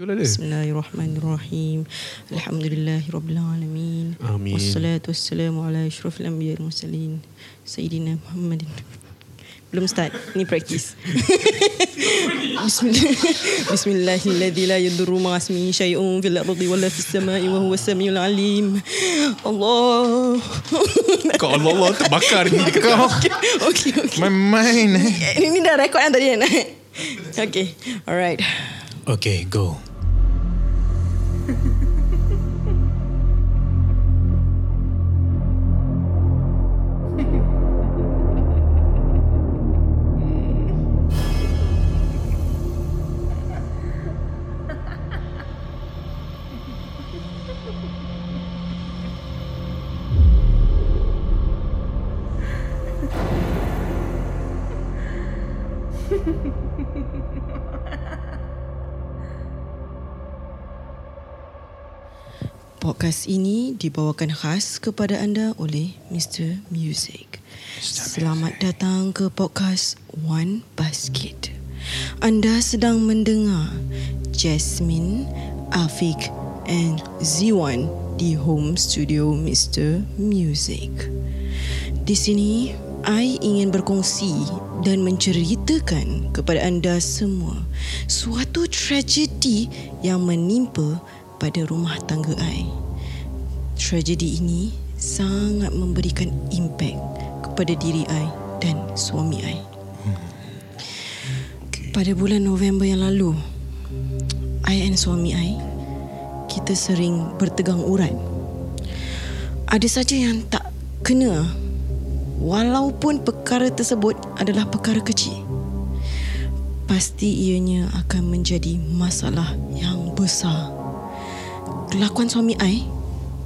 بسم الله الرحمن الرحيم. الحمد لله رب العالمين. آمين. والصلاة والسلام على أشرف الأنبياء المرسلين سيدنا محمد. بلوم ستايل ني براكتيس بسم الله. الذي لا يضر مع اسمه شيء في الأرض ولا في السماء وهو السميع العليم. الله. كو الله الله تبكر أوكي أوكي ماين ini udah record yang tadi ya oke alright. Oke go. Podcast ini dibawakan khas kepada anda oleh Mr. Music. Selamat datang ke podcast One Basket. Anda sedang mendengar Jasmine, Afiq and Ziwan di home studio Mr. Music. Di sini, I ingin berkongsi dan menceritakan kepada anda semua suatu tragedi yang menimpa pada rumah tangga I. Tragedi ini sangat memberikan impak kepada diri I dan suami I. Pada bulan November yang lalu, I and suami I kita sering bertegang urat. Ada saja yang tak kena walaupun perkara tersebut adalah perkara kecil. Pasti ianya akan menjadi masalah yang besar. Kelakuan suami I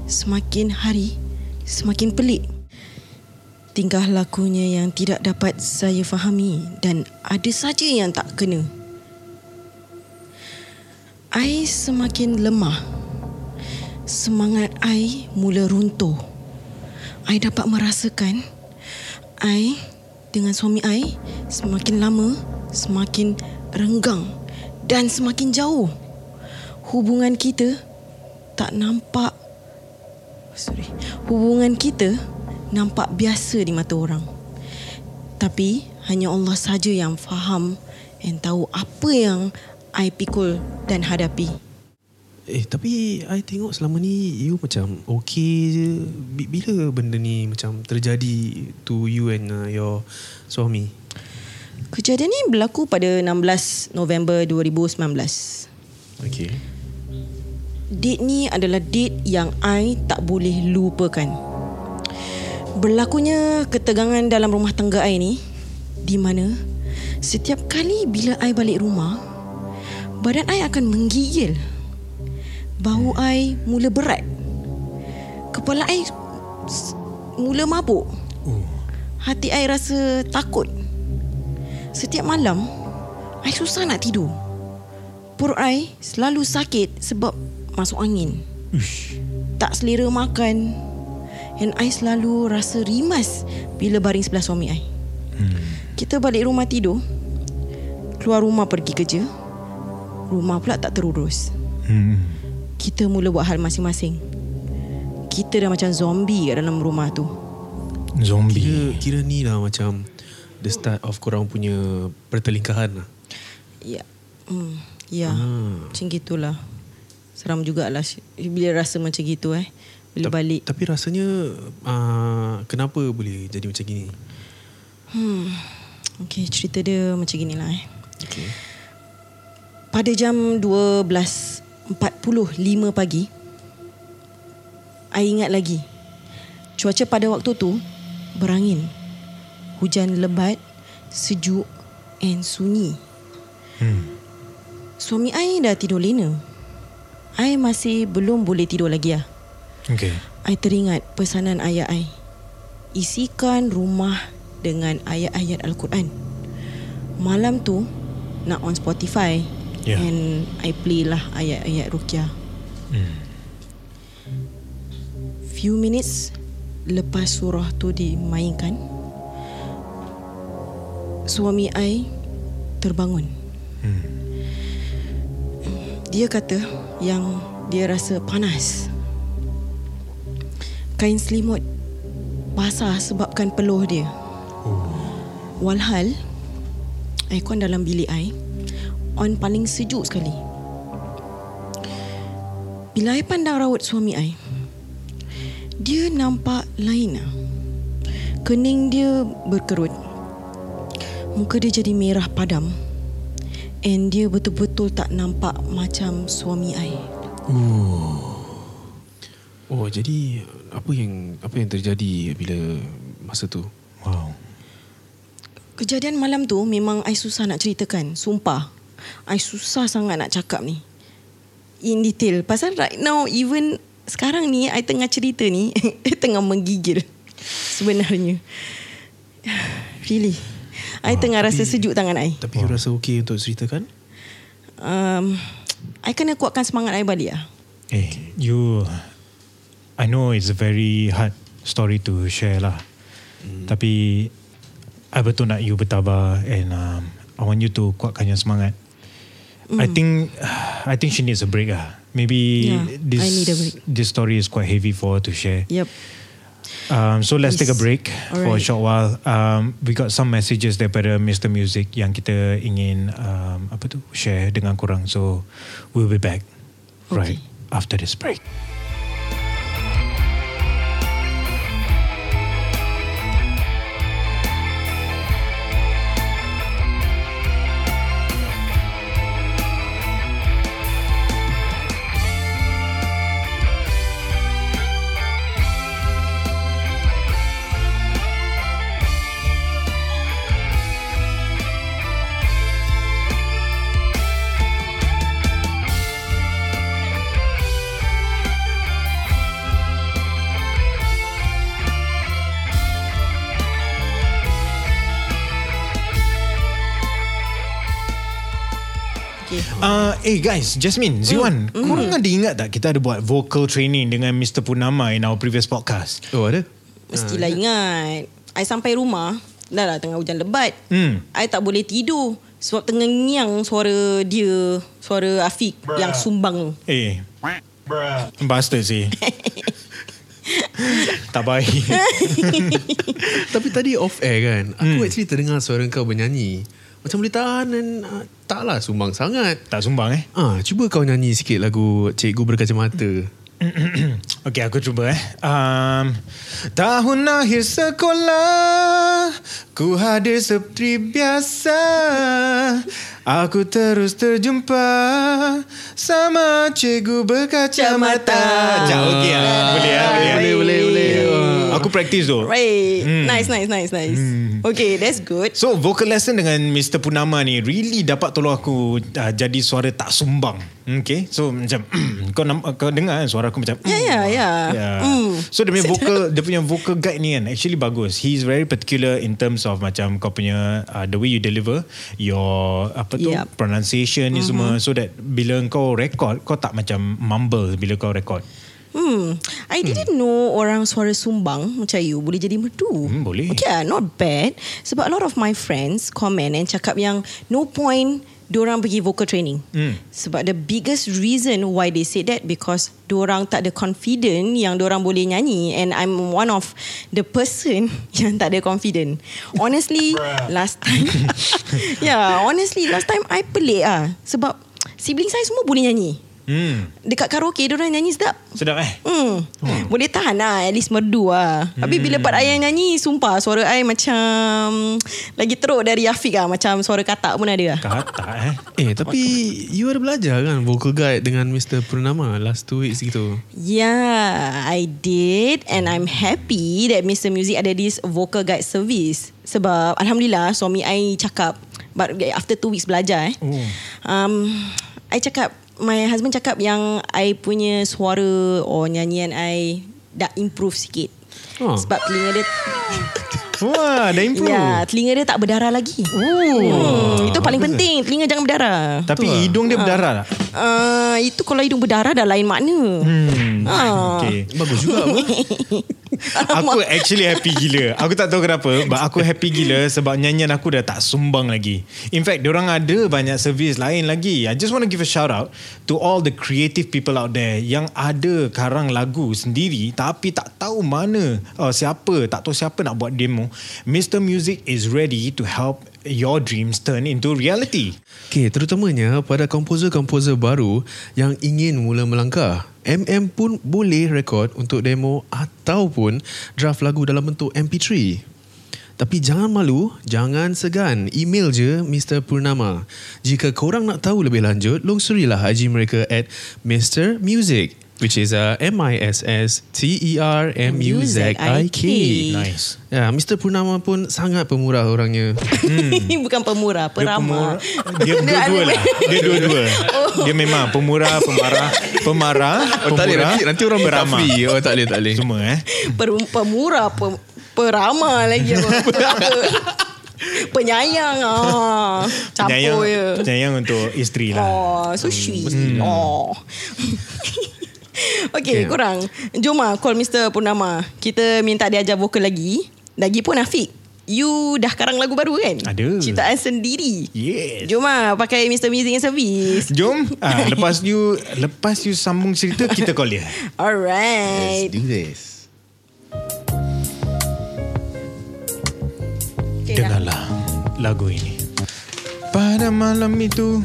semakin hari semakin pelik. Tingkah lakunya yang tidak dapat saya fahami dan ada saja yang tak kena. I semakin lemah. Semangat I mula runtuh. I dapat merasakan I dengan suami I semakin lama semakin renggang dan semakin jauh. Hubungan kita tak nampak sorry. Hubungan kita nampak biasa di mata orang. Tapi hanya Allah saja yang faham dan tahu apa yang I pikul dan hadapi. Eh tapi I tengok selama ni You macam okay je Bi- Bila benda ni macam terjadi To you and uh, your suami Kejadian ni berlaku pada 16 November 2019. Okay Date ni adalah date yang I tak boleh lupakan. Berlakunya ketegangan dalam rumah tangga I ni di mana setiap kali bila I balik rumah, badan I akan menggigil. Bahu I mula berat. Kepala I s- mula mabuk. Hati I rasa takut. Setiap malam, I susah nak tidur. Perut I selalu sakit sebab masuk angin. Tak selera makan. And I selalu rasa rimas bila baring sebelah suami I. Kita balik rumah tidur. Keluar rumah pergi kerja. Rumah pula tak terurus. Hmm. Kita mula buat hal masing-masing. Kita dah macam zombie kat dalam rumah tu. Zombie. Kira, kira ni lah macam The start of korang punya Pertelingkahan lah Ya. Hmm. Ya. Ah. Macam gitulah. Seram jugalah bila rasa macam gitu eh. Bila Ta- balik. Tapi rasanya uh, Kenapa boleh jadi macam gini Hmm. Okay, cerita dia macam gini lah eh. Okay Pada jam 12.45 pagi, I ingat lagi. Cuaca pada waktu tu berangin. Hujan lebat, sejuk and sunyi. Hmm. Suami I dah tidur lena. I masih belum boleh tidur lagi lah. Okay. I teringat pesanan ayah I. Isikan rumah dengan ayat-ayat Al-Quran. Malam tu nak on Spotify Ya. and I play lah ayat-ayat Rukyah. Hmm. Few minutes lepas surah tu dimainkan, suami I terbangun. Hmm. Dia kata Yang dia rasa panas Kain selimut Basah sebabkan peluh dia Walhal Aircon dalam bilik I On paling sejuk sekali. Bila I pandang rawat suami I Dia nampak lain lah Kening dia berkerut. Muka dia jadi merah padam. And dia betul-betul tak nampak macam suami I. Oh jadi apa yang apa yang terjadi bila masa tu? Wow. Kejadian malam tu memang I susah nak ceritakan Sumpah I susah sangat nak cakap ni In detail Pasal right now Even sekarang ni I tengah cerita ni I tengah menggigil Sebenarnya Really I tengah rasa sejuk tangan I Tapi you rasa okey untuk ceritakan? um, I kena kuatkan semangat I balik lah Eh, you I know it's a very hard story to share lah. Hmm. Tapi I betul nak you bertabah and um, I want you to kuatkan yang semangat. Mm. I think I think she needs a break ah. Maybe Yeah, this this story is quite heavy for her to share. Yep Um, so let's take a break for a short while. Um, we got some messages daripada Mr. Music yang kita ingin um, apa tu share dengan korang. So we'll be back right after this break. Uh, eh guys, Jasmine, Ziwan, mm. korang ada ingat tak kita ada buat vocal training dengan Mr. Punama in our previous podcast? Oh ada? Mestilah ingat I sampai rumah Dah lah tengah hujan lebat Hmm. I tak boleh tidur Sebab tengah ngiang suara dia Suara Afiq Yang sumbang Eh, bastard sih. tak baik. Tapi tadi off air kan Aku actually terdengar suara kau bernyanyi Macam boleh tahan dan uh, Taklah sumbang sangat tak sumbang eh. Ah, Cuba kau nyanyi sikit lagu Cikgu Berkacamata Okey, aku cuba eh. Um, tahun akhir sekolah, ku hadir seperti biasa. Aku terus terjumpa sama cikgu berkacamata. Sekejap, okey ah. Boleh ah, boleh. Boleh boleh boleh Aku praktis tu. Right Nice nice nice nice Okay that's good So vocal lesson dengan Mr. Punama ni really dapat tolong aku uh, jadi suara tak sumbang. Okay, so macam kau kau dengar kan suara aku macam Ya ya ya Yeah. Mm. So dia punya vocal dia punya vocal guide ni kan actually bagus. He's very particular in terms of macam kau punya uh, the way you deliver your apa tu Yup. pronunciation ni semua so that bila kau record kau tak macam mumble bila kau record. Hmm, I didn't know orang suara sumbang macam you boleh jadi merdu. Hmm, boleh. Okay, ah, not bad. Sebab a lot of my friends comment and cakap yang no point diorang pergi vocal training. Hmm. Sebab the biggest reason why they say that because diorang tak ada confident yang diorang boleh nyanyi and I'm one of the person yang tak ada confident. Honestly, last time yeah, honestly last time I pelik ah sebab sibling saya semua boleh nyanyi. Hmm. Dekat karaoke diorang nyanyi sedap. Sedap eh? Hmm. hmm. Boleh tahan lah At least merdu lah hmm. Tapi bila part ayah nyanyi Sumpah suara I macam Lagi teruk dari Afiq lah Macam suara katak pun ada lah Kata eh. Eh tapi You ada belajar kan Vocal guide dengan Mr. Purnama Last two weeks gitu Yeah I did And I'm happy That Mr. Music ada this Vocal guide service Sebab Alhamdulillah Suami I cakap But after two weeks belajar eh Oh. um, I cakap My husband cakap yang I punya suara Or nyanyian I Dah improve sikit Oh. Sebab telinga dia Wah, dah improve. Ya, telinga dia tak berdarah lagi. Oh. Hmm, itu paling penting. Telinga jangan berdarah. Tapi hidung dia berdarah tak? Uh, itu kalau hidung berdarah dah lain makna. Hmm. Ah. Okay. Bagus juga apa? Aku actually happy gila. Aku tak tahu kenapa, but aku happy gila sebab nyanyian aku dah tak sumbang lagi. In fact, orang ada banyak servis lain lagi. I just want to give a shout out to all the creative people out there yang ada karang lagu sendiri tapi tak tahu mana uh, siapa, tak tahu siapa nak buat demo. Mr. Music is ready to help your dreams turn into reality. Okay, terutamanya pada komposer-komposer baru yang ingin mula melangkah. MM pun boleh rekod untuk demo ataupun draft lagu dalam bentuk MP3. Tapi jangan malu, jangan segan. Email je Mr. Purnama. Jika korang nak tahu lebih lanjut, longsurilah IG mereka at Mr. Music which is uh, M-I-S-S-T-E-R-M-U-Z-I-K. Nice. Ya, Mr. Purnama pun sangat pemurah orangnya. Bukan pemurah, Dia peramah. pemurah. Dia dua-dua lah. Dia dua-dua. Dia memang pemurah, pemarah, pemarah, Oh, tak boleh. pemurah, Nanti, nanti orang peramah. berafri. Oh, tak boleh, tak boleh. Semua eh. Per- pemurah, pe- peramah lagi. Penyayang. Ah. Penyayang, je. penyayang untuk isteri lah. Oh, so sweet. Oh. okay, Okay. korang. Jom lah call Mr. Purnama. Kita minta dia ajar vokal lagi. Lagipun Afiq, you dah karang lagu baru kan? Ada. Ciptaan sendiri. Yes. Jom lah pakai Mr. Music and Service. Jom. Ah, lepas you lepas you sambung cerita kita call dia. Alright. do this. Okay, dah. Dengarlah lagu ini. Pada malam itu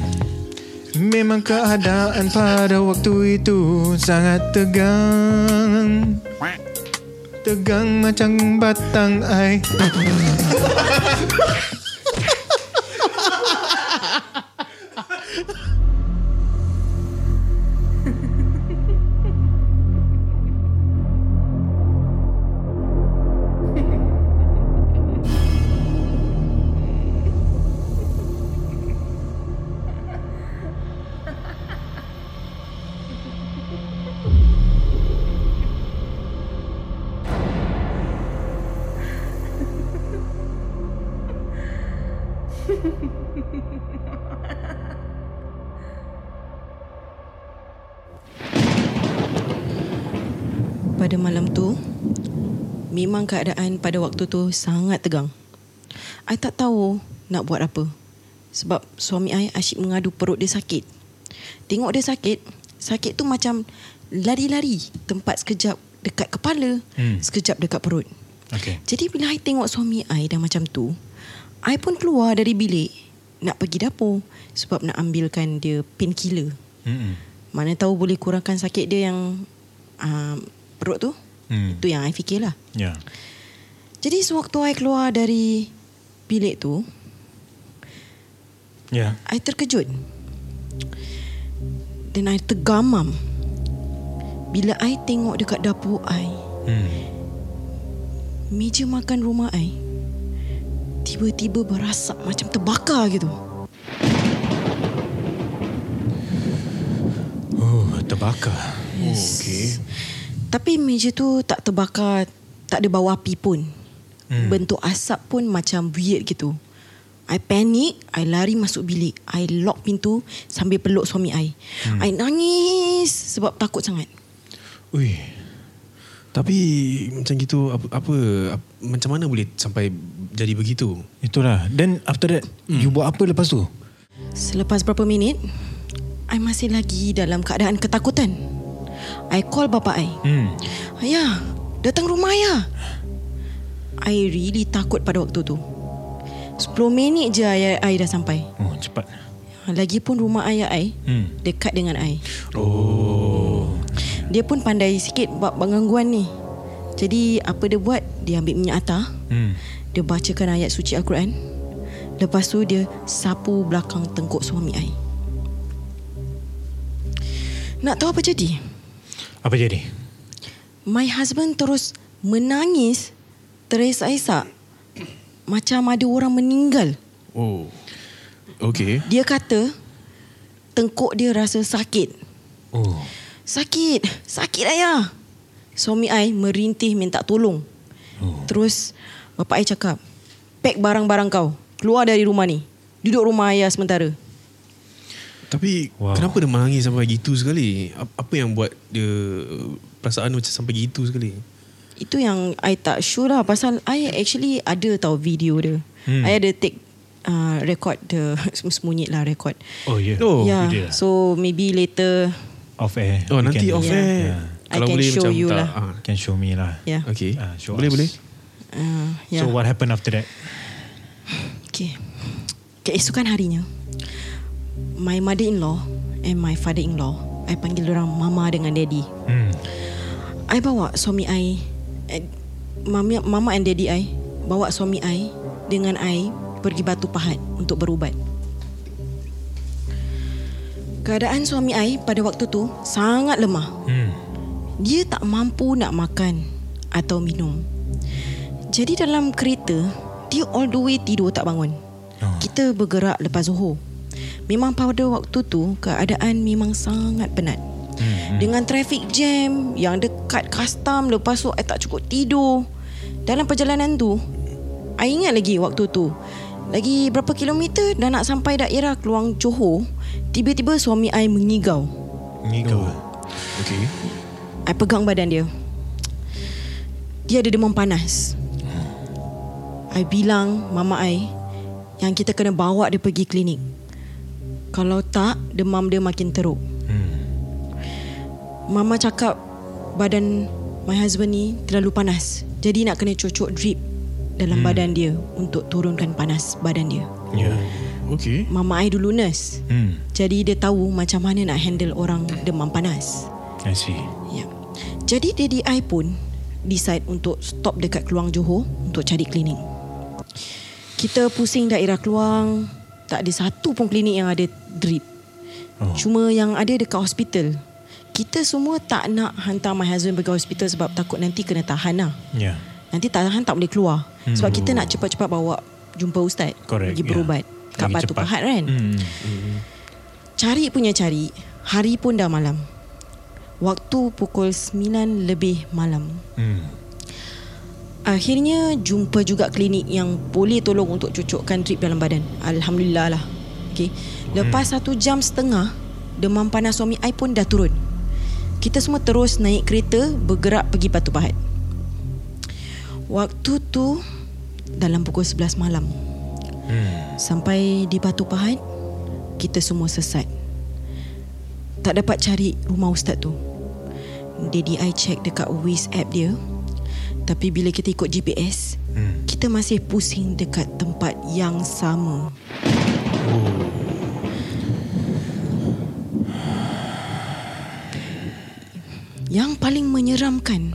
Memang keadaan pada waktu itu Sangat tegang. Tegang macam batang air Memang keadaan pada waktu tu sangat tegang I tak tahu nak buat apa Sebab suami I asyik mengadu perut dia sakit Tengok dia sakit Sakit tu macam lari-lari Tempat sekejap dekat kepala Hmm. Sekejap dekat perut Okay. Jadi bila I tengok suami I dah macam tu I pun keluar dari bilik Nak pergi dapur Sebab nak ambilkan dia painkiller Mm-mm. Mana tahu boleh kurangkan sakit dia yang uh, perut tu. Hmm. Itu yang I fikir lah. Ya. Jadi sewaktu I keluar dari bilik tu, Ya. I terkejut. Dan I tergamam. Bila I tengok dekat dapur I, Hmm. meja makan rumah I, tiba-tiba berasap macam terbakar gitu. Oh, terbakar. Oh, okay. Tapi meja tu tak terbakar, tak ada bau api pun. Hmm. Bentuk asap pun macam weird gitu. I panik, I lari masuk bilik. I lock pintu sambil peluk suami I. Hmm. I nangis sebab takut sangat. Ui. Tapi macam gitu apa, apa, apa macam mana boleh sampai jadi begitu? Itulah. Then after that, hmm. you buat apa lepas tu? Selepas berapa minit, I masih lagi dalam keadaan ketakutan. I call bapa I. Hmm. Ayah, datang rumah ayah. I really takut pada waktu tu. 10 minit je ayah I dah sampai. Oh, cepat. Lagipun rumah ayah I Hmm. dekat dengan I. Oh. Dia pun pandai sikit buat gangguan ni. Jadi apa dia buat? Dia ambil minyak atar. Hmm. Dia bacakan ayat suci Al-Quran. Lepas tu dia sapu belakang tengkuk suami I. Nak tahu apa jadi? Apa jadi? My husband terus menangis terisak-isak. Macam ada orang meninggal. Oh. Okay. Dia kata tengkuk dia rasa sakit. Oh. Sakit, sakit ayah. Suami I merintih minta tolong. Oh. Terus Bapak I cakap, pack barang-barang kau. Keluar dari rumah ni. Duduk rumah ayah sementara. Tapi Wow. kenapa dia menangis sampai gitu sekali? Ap- Apa yang buat dia perasaan macam sampai gitu sekali? Itu yang I tak sure lah. Pasal I actually ada tahu video dia. Hmm. I ada take uh, record the sembunyi lah record. Oh yeah. Oh, yeah. ah? So maybe later Off air. Oh nanti can- off Yeah. air. Yeah. I can show you lah. Ah. Can show me lah. yeah. Okay. Ah, show boleh us. boleh. Uh, yeah. So what happened after that? Okay. Keesokan harinya, my mother-in-law and my father-in-law, I panggil orang mama dengan daddy. Hmm. I bawa suami I, eh, mama, mama and daddy I, bawa suami I dengan I pergi Batu Pahat untuk berubat. Keadaan suami I pada waktu tu sangat lemah. Hmm. Dia tak mampu nak makan atau minum. Jadi dalam kereta, dia all the way tidur tak bangun. Oh. Kita bergerak lepas Zuhur. Memang pada waktu tu keadaan memang sangat penat. Hmm. Dengan traffic jam yang dekat custom lepas tu I tak cukup tidur. Dalam perjalanan tu, I ingat lagi waktu tu. Lagi berapa kilometer dah nak sampai daerah Keluang Johor, tiba-tiba suami I mengigau. Ngigau. Oh. Okay. I pegang badan dia. Dia ada demam panas. I bilang mama I yang kita kena bawa dia pergi klinik. Kalau tak, demam dia makin teruk. Hmm. Mama cakap badan my husband ni terlalu panas. Jadi nak kena cocok drip dalam hmm. badan dia untuk turunkan panas badan dia. Yeah. Okay. Mama I dulu nurse. Hmm. Jadi dia tahu macam mana nak handle orang demam panas. I see. Ya. Jadi daddy I pun decide untuk stop dekat Keluang Johor untuk cari klinik. Kita pusing daerah Keluang, tak ada satu pun klinik yang ada drip. Oh. Cuma yang ada dekat hospital. Kita semua tak nak hantar my husband pergi hospital sebab takut nanti kena tahan lah. Yeah. Nanti tahan tak boleh keluar. Hmm. Sebab kita nak cepat-cepat bawa jumpa ustaz. Correct, Pergi yeah. berubat. Kat Lagi Batu cepat. Pahat kan. Hmm. Cari punya cari Hari pun dah malam Waktu pukul 9 lebih malam Hmm. Akhirnya jumpa juga klinik yang boleh tolong untuk cucukkan drip dalam badan. Alhamdulillah lah. Okay. Lepas satu jam setengah Demam panas suami I pun dah turun. Kita semua terus naik kereta Bergerak pergi Batu Pahat. Waktu tu Dalam pukul 11 malam Hmm. Sampai di Batu Pahat Kita semua sesat. Tak dapat cari rumah ustaz tu. Daddy I check dekat Waze app dia Tapi bila kita ikut GPS Hmm. Kita masih pusing dekat tempat yang sama Yang paling menyeramkan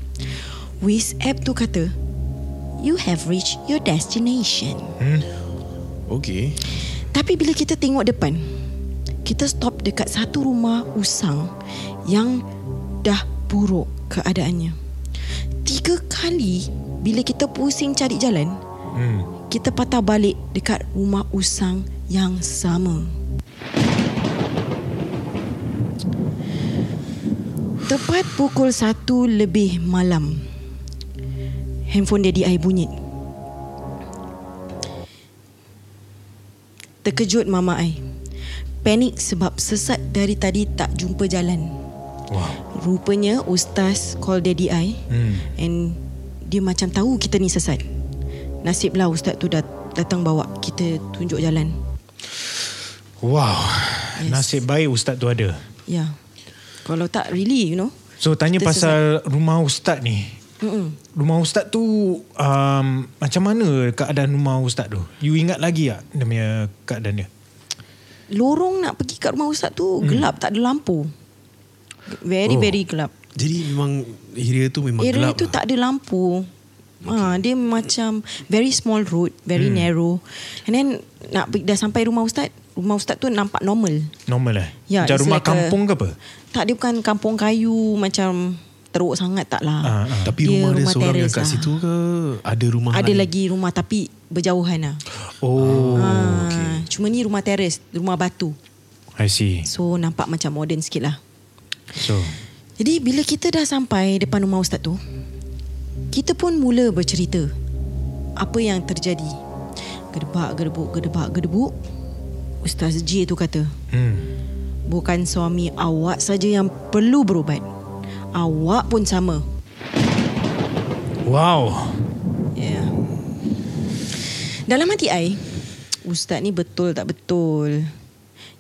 Waze app tu kata You have reached your destination Hmm. Okay. Tapi bila kita tengok depan Kita stop dekat satu rumah usang Yang dah buruk keadaannya Tiga kali Bila kita pusing cari jalan Hmm. Kita patah balik dekat rumah usang yang sama Tepat pukul satu lebih malam Handphone daddy I bunyi Terkejut mama I Panik sebab sesat dari tadi tak jumpa jalan Wow. Rupanya ustaz call daddy I Hmm. And dia macam tahu kita ni sesat Nasiblah ustaz tu dat- datang bawa kita tunjuk jalan Wow. Yes. Nasib baik ustaz tu ada. Ya Kalau tak really you know So tanya Kita pasal rumah ustaz ni. Mm-mm. Rumah ustaz tu um, macam mana keadaan rumah ustaz tu? You ingat lagi tak dia punya keadaan dia? Lorong nak pergi kat rumah ustaz tu hmm. Gelap tak ada lampu Very Oh. very gelap Jadi memang area tu memang Area gelap. tu lah. tak ada lampu Ha, dia macam very small road, very hmm. narrow. And then nak dah sampai rumah ustaz, rumah ustaz tu nampak normal. Normal eh? Ya, macam rumah like a- kampung ke apa? Tak dia bukan kampung kayu macam teruk sangat tak lah. Ah, ah. Tapi Dia rumah dia rumah seorang yang kat lah. situ ke? Ada rumah Ada lain? lagi rumah tapi berjauhan lah. Oh, ha, okay. Cuma ni rumah teres, rumah batu. I see. So nampak macam modern sikit lah. So, Jadi bila kita dah sampai depan rumah ustaz tu, kita pun mula bercerita. apa yang terjadi. Gedebak, gedebuk, gedebak, gedebuk. Ustaz J tu kata, Hmm. bukan suami awak saja yang perlu berubat. Awak pun sama. Wow. Ya. Yeah. Dalam hati I, Ustaz ni betul tak betul.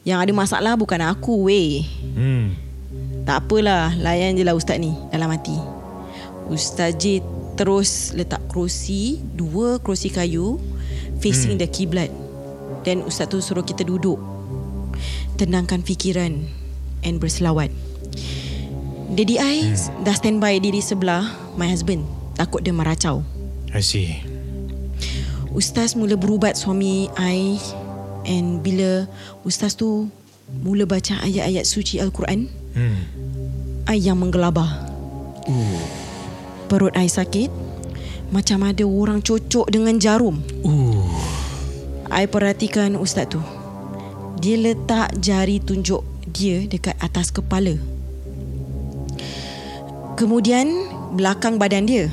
Yang ada masalah bukan aku weh. Hmm. Tak apalah, layan je lah Ustaz ni dalam hati. Ustaz J terus letak kerusi, dua kerusi kayu facing hmm. the kiblat. Dan Ustaz tu suruh kita duduk. Tenangkan fikiran and berselawat. Daddy I hmm. dah standby diri sebelah my husband. Takut dia meracau. I see. Ustaz mula berubat suami I and bila ustaz tu mula baca ayat-ayat suci Al-Quran, Hmm. I yang menggelabah. Uh. Perut I sakit macam ada orang cocok dengan jarum. Uh. I perhatikan ustaz tu. Dia letak jari tunjuk dia dekat atas kepala. Kemudian belakang badan dia.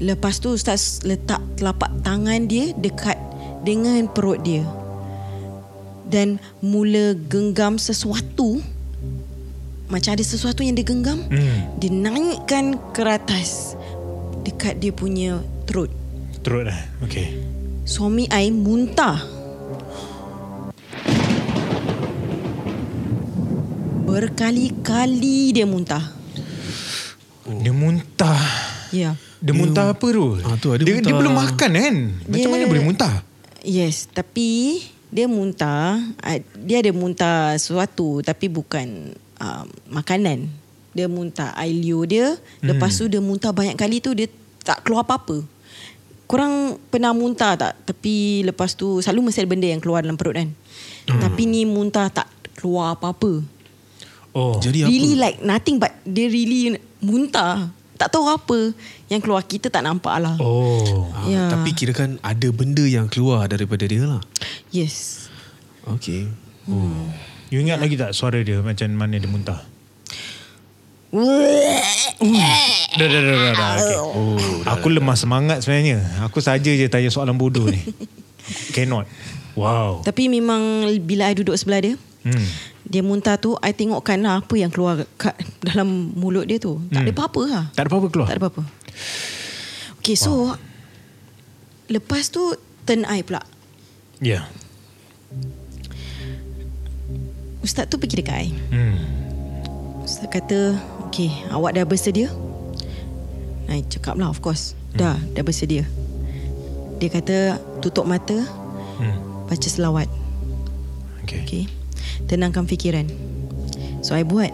Lepas tu ustaz letak telapak tangan dia dekat dengan perut dia. Dan mula genggam sesuatu macam ada sesuatu yang dia genggam. Hmm. Dia naikkan ke atas dekat dia punya throat. Teruk dah. Okay. Suami I muntah. Berkali-kali dia muntah. Dia muntah. Ya. Dia muntah apa tu? Ah, tu, dia dia, dia muntah. belum makan kan? Macam Dia- mana boleh muntah? Yes, tapi dia muntah, ah, dia ada muntah sesuatu tapi bukan uh, makanan. Dia muntah air liur dia, lepas tu dia muntah banyak kali tu dia tak keluar apa-apa. Korang pernah muntah tak? Tapi lepas tu selalu mesti ada benda yang keluar dalam perut kan. Hmm. Tapi ni muntah tak keluar apa-apa. Oh. Jadi apa? Really like nothing but dia really muntah. Tak tahu apa yang keluar kita tak nampak lah. Oh. Ah, Ya. Tapi kira kan ada benda yang keluar daripada dia lah. Yes. Okay. You ingat lagi tak suara dia macam mana dia muntah? Dah, dah, dah, dah, dah. Okay. Oh, Aku lemah semangat sebenarnya. Aku saja je tanya soalan bodoh ni. Cannot. Wow. Tapi memang bila I duduk sebelah dia, Hmm. dia muntah tu, I tengokkan lah apa yang keluar kat dalam mulut dia tu. Tak ada Hmm. apa-apa lah. Tak ada apa-apa keluar? Tak ada apa-apa. Okay, so lepas tu turn I pula. Ya. Yeah. Ustaz tu pergi dekat I. Hmm. Ustaz kata, okay, awak dah bersedia? I cakap lah, of course. Dah, dah bersedia. Dia kata, tutup mata, Hmm. baca selawat. Okay. Okay. Tenangkan fikiran. So I buat.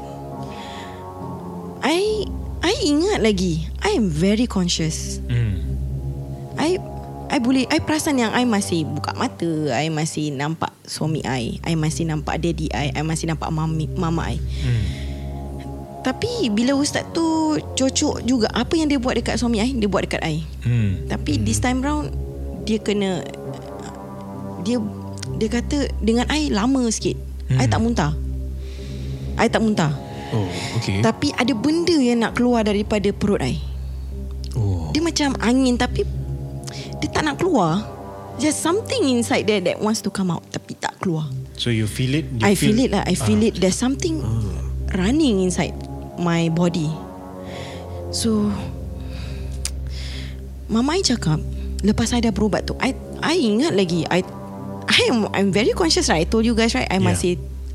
I I ingat lagi. I am very conscious. Hmm. I I boleh I perasan yang I masih buka mata, I masih nampak suami I, I masih nampak daddy I, I masih nampak mami, mama I. Hmm. Tapi bila ustaz tu cocok juga apa yang dia buat dekat suami I, dia buat dekat I. Hmm. Tapi this time round dia kena dia dia kata dengan I lama sikit. Hmm. I tak muntah. I tak muntah. Oh, okay. Tapi ada benda yang nak keluar daripada perut I. Oh. Dia macam angin tapi dia tak nak keluar. There's something inside there that wants to come out tapi tak keluar. So you feel it? You I feel, it lah. I feel Ah. it. There's something running inside my body. So Mama I cakap Lepas I dah berubat tu I I ingat lagi I I am I'm very conscious right I told you guys right I Yeah. masih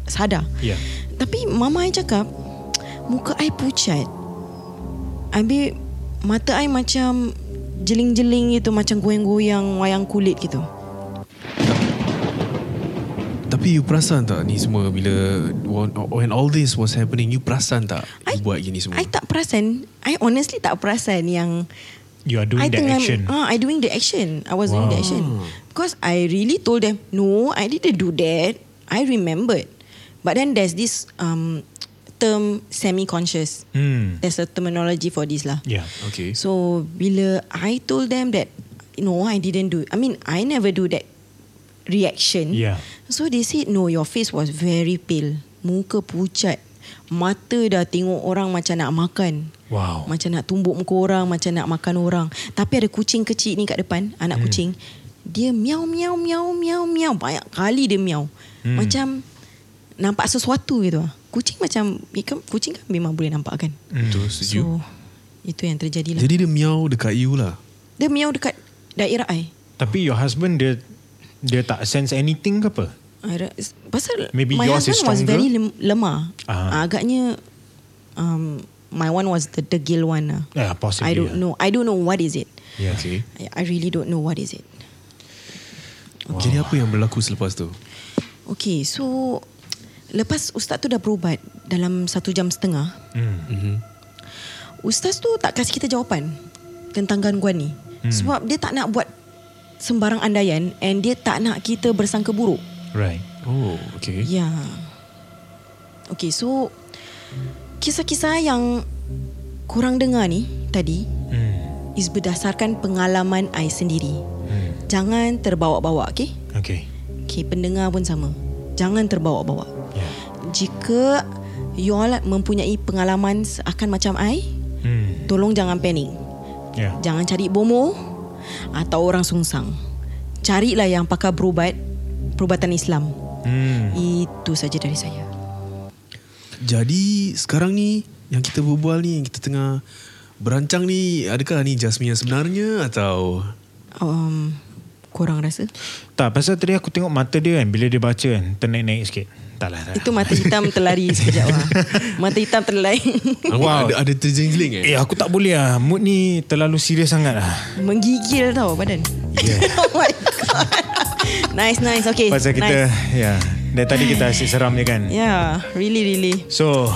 sadar Yeah. Tapi mama I cakap Muka I pucat Habis Mata I macam Jeling-jeling gitu Macam goyang-goyang Wayang kulit gitu Tapi you perasan tak ni semua bila when all this was happening you perasan tak I, you buat gini semua? I tak perasan I honestly tak perasan yang You are doing I the tengah, action. Ah, I doing the action. I was doing the Wow. action. Because I really told them, no, I didn't do that. I remembered. But then there's this um, term semi-conscious. Hmm. There's a terminology for this lah. Yeah. Okay. So bila I told them that, no, I didn't do. I mean, I never do that reaction. Yeah. So they said, no, your face was very pale. Muka pucat. Mata dah tengok orang macam nak makan. Wow. Macam nak tumbuk muka orang, macam nak makan orang. Tapi ada kucing kecil ni kat depan, anak hmm. kucing. Dia miau miau miau miau miau banyak kali dia miau. Hmm. Macam nampak sesuatu gitu. lah. Kucing macam ikan kucing kan memang boleh nampak kan. Betul, setuju. So itu yang terjadi lah. Jadi dia miau dekat you lah. Dia miau dekat daerah I. Tapi your husband dia dia tak sense anything ke apa? I pasal Maybe my yours is husband was stronger? very lem- lemah. Ah. Agaknya um, my one was the degil one lah. Yeah, possibly. I don't yeah. know. I don't know what is it. Yeah. Okay. I, I really don't know what is it. Wow. Jadi apa yang berlaku selepas tu? Okay, so lepas ustaz tu dah berubat dalam satu jam setengah, Hmm. Mm-hmm. ustaz tu tak kasih kita jawapan tentang gangguan ni. Hmm. Sebab dia tak nak buat sembarang andaian and dia tak nak kita bersangka buruk. Right. Oh, okay. Ya. Okay, so kisah-kisah yang korang dengar ni tadi Hmm. is berdasarkan pengalaman I sendiri. Hmm. Jangan terbawa-bawa, okay? Okay. Okay, pendengar pun sama. Jangan terbawa-bawa. Jika you all mempunyai pengalaman akan macam I, Hmm. tolong jangan panik. Yeah. Jangan cari bomo atau orang sungsang. Carilah yang pakar berubat, perubatan Islam. Hmm. Itu saja dari saya. Jadi sekarang ni yang kita berbual ni, yang kita tengah berancang ni, adakah ni Jasmine yang sebenarnya atau Um, korang rasa? Tak, pasal tadi aku tengok mata dia kan bila dia baca kan, ternaik-naik sikit. Tak lah, tak lah. Itu mata hitam terlari sekejap lah. Mata hitam terlari. wow. ada, ada terjengling eh? Eh, aku tak boleh lah. Mood ni terlalu serius sangat lah. Menggigil tau badan. Yeah. oh my god. nice, nice. Okay. Pasal kita, nice. ya. Dari tadi kita asyik seram je kan. Yeah, really, really. So,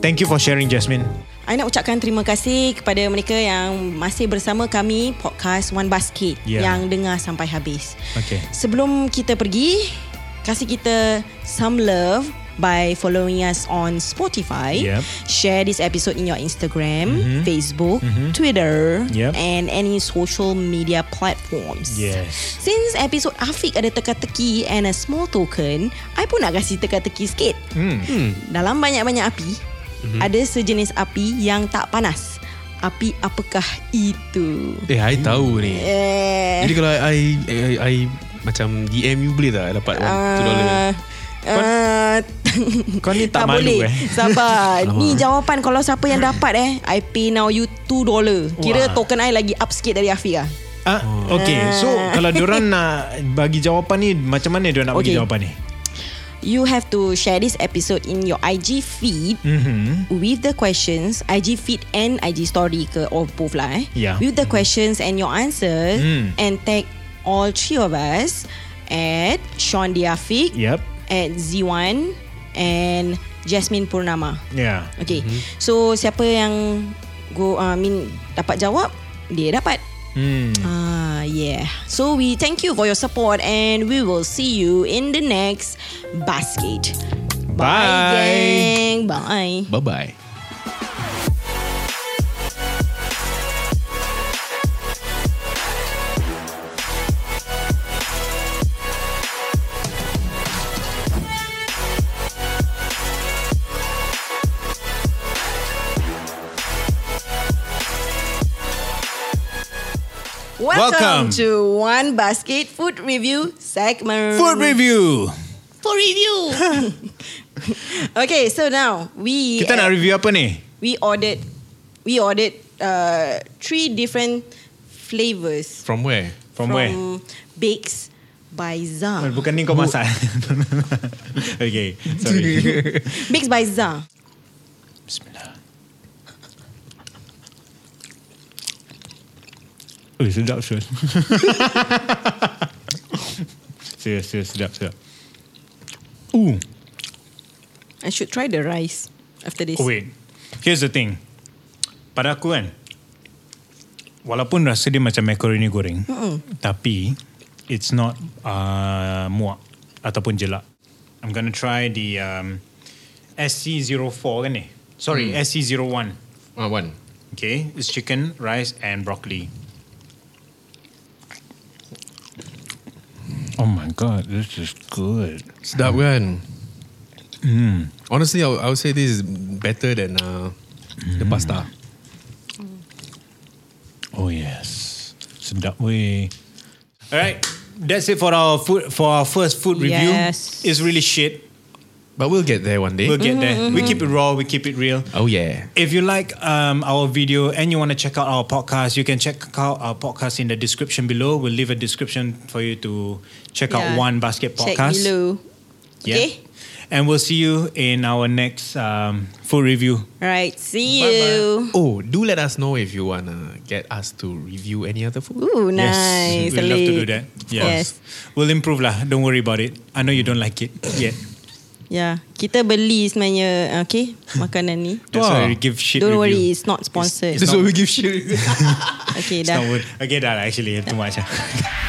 thank you for sharing Jasmine. I nak ucapkan terima kasih kepada mereka yang masih bersama kami podcast One Basket Yeah. yang dengar sampai habis. Okay. Sebelum kita pergi, kasih kita some love by following us on Spotify. Yep. Share this episode in your Instagram, Mhm. Facebook, Mhm. Twitter, Yep. and any social media platforms. Yes. Since episode Afiq ada teka-teki and a small token, I pun nak kasih teka-teki sikit. Hmm. Hmm. Dalam banyak-banyak api, mm-hmm. ada sejenis api yang tak panas. Api apakah itu? Eh, I tahu ni. Eh, Jadi kalau I, I, I macam DM you boleh tak dapat one, two dollar? Uh, Kau ni tak malu, boleh. eh? Sabar. Alamak. ni jawapan kalau siapa yang dapat eh, I pay now you 2 dollar. Kira Wah. token I lagi up sikit dari Afiq ah. Ah, okay. So, kalau diorang nak bagi jawapan ni, macam mana diorang nak bagi Okay. jawapan ni? You have to share this episode in your IG feed Mm-hmm. with the questions IG feed and IG story ke or both lah eh Yeah. with the questions and your answers Mm. and tag all three of us at Sean Diafik Yep. at Z1 and Jasmine Purnama Yeah. okay so siapa yang go uh, I mean dapat jawab dia dapat Hmm. ah yeah so we thank you for your support and we will see you in the next basket Bye. gang bye Bye-bye. Welcome, Welcome. to One Basket Food Review segment. Food review. Food review. okay, so now we Kita nak review apa ni? we ordered we ordered uh, three different flavors From where? From, where? Bakes by Za. Bukan ni kau masak. okay, sorry. Bakes by Za. Bismillah. Ui, sedap Syul. serius, serius, sedap, sedap. Ooh. I should try the rice after this. Oh wait. Here's the thing. Pada aku kan, walaupun rasa dia macam macaroni goreng, Mm-mm. tapi it's not uh, muak ataupun jelak. I'm gonna try the um, SC04 kan ni? Sorry, SC01. Ah, one. Okay, it's chicken, rice and broccoli. Oh my god, this is good. Sedap kan? Mm. Honestly, I would, I would say this is better than uh, mm. the hmm. pasta. Oh yes, sedap way. All right, that's it for our food for our first food review. Yes, it's really shit. But we'll get there one day. We'll get there. Mm-hmm, We keep it raw, we keep it real. oh yeah. If you like um, our video and you want to check out our podcast, you can check out our podcast in the description below. We'll leave a description for you to check out One Basket Check Podcast. below. Yeah. Okay. And we'll see you in our next um, full review. Right. See Bye-bye. you. Oh, do let us know if you wanna get us to review any other food. Ooh, Yes, nice. we'd love to do that. Yeah. Yes. We'll improve lah. Don't worry about it. I know you don't like it yet. Ya, kita beli sebenarnya okay makanan ni. That's Wah. why we give shit Don't review. worry, it's not sponsored. That's what we give shit. okay, It's dah. not Okay, dah lah, actually too much. ah.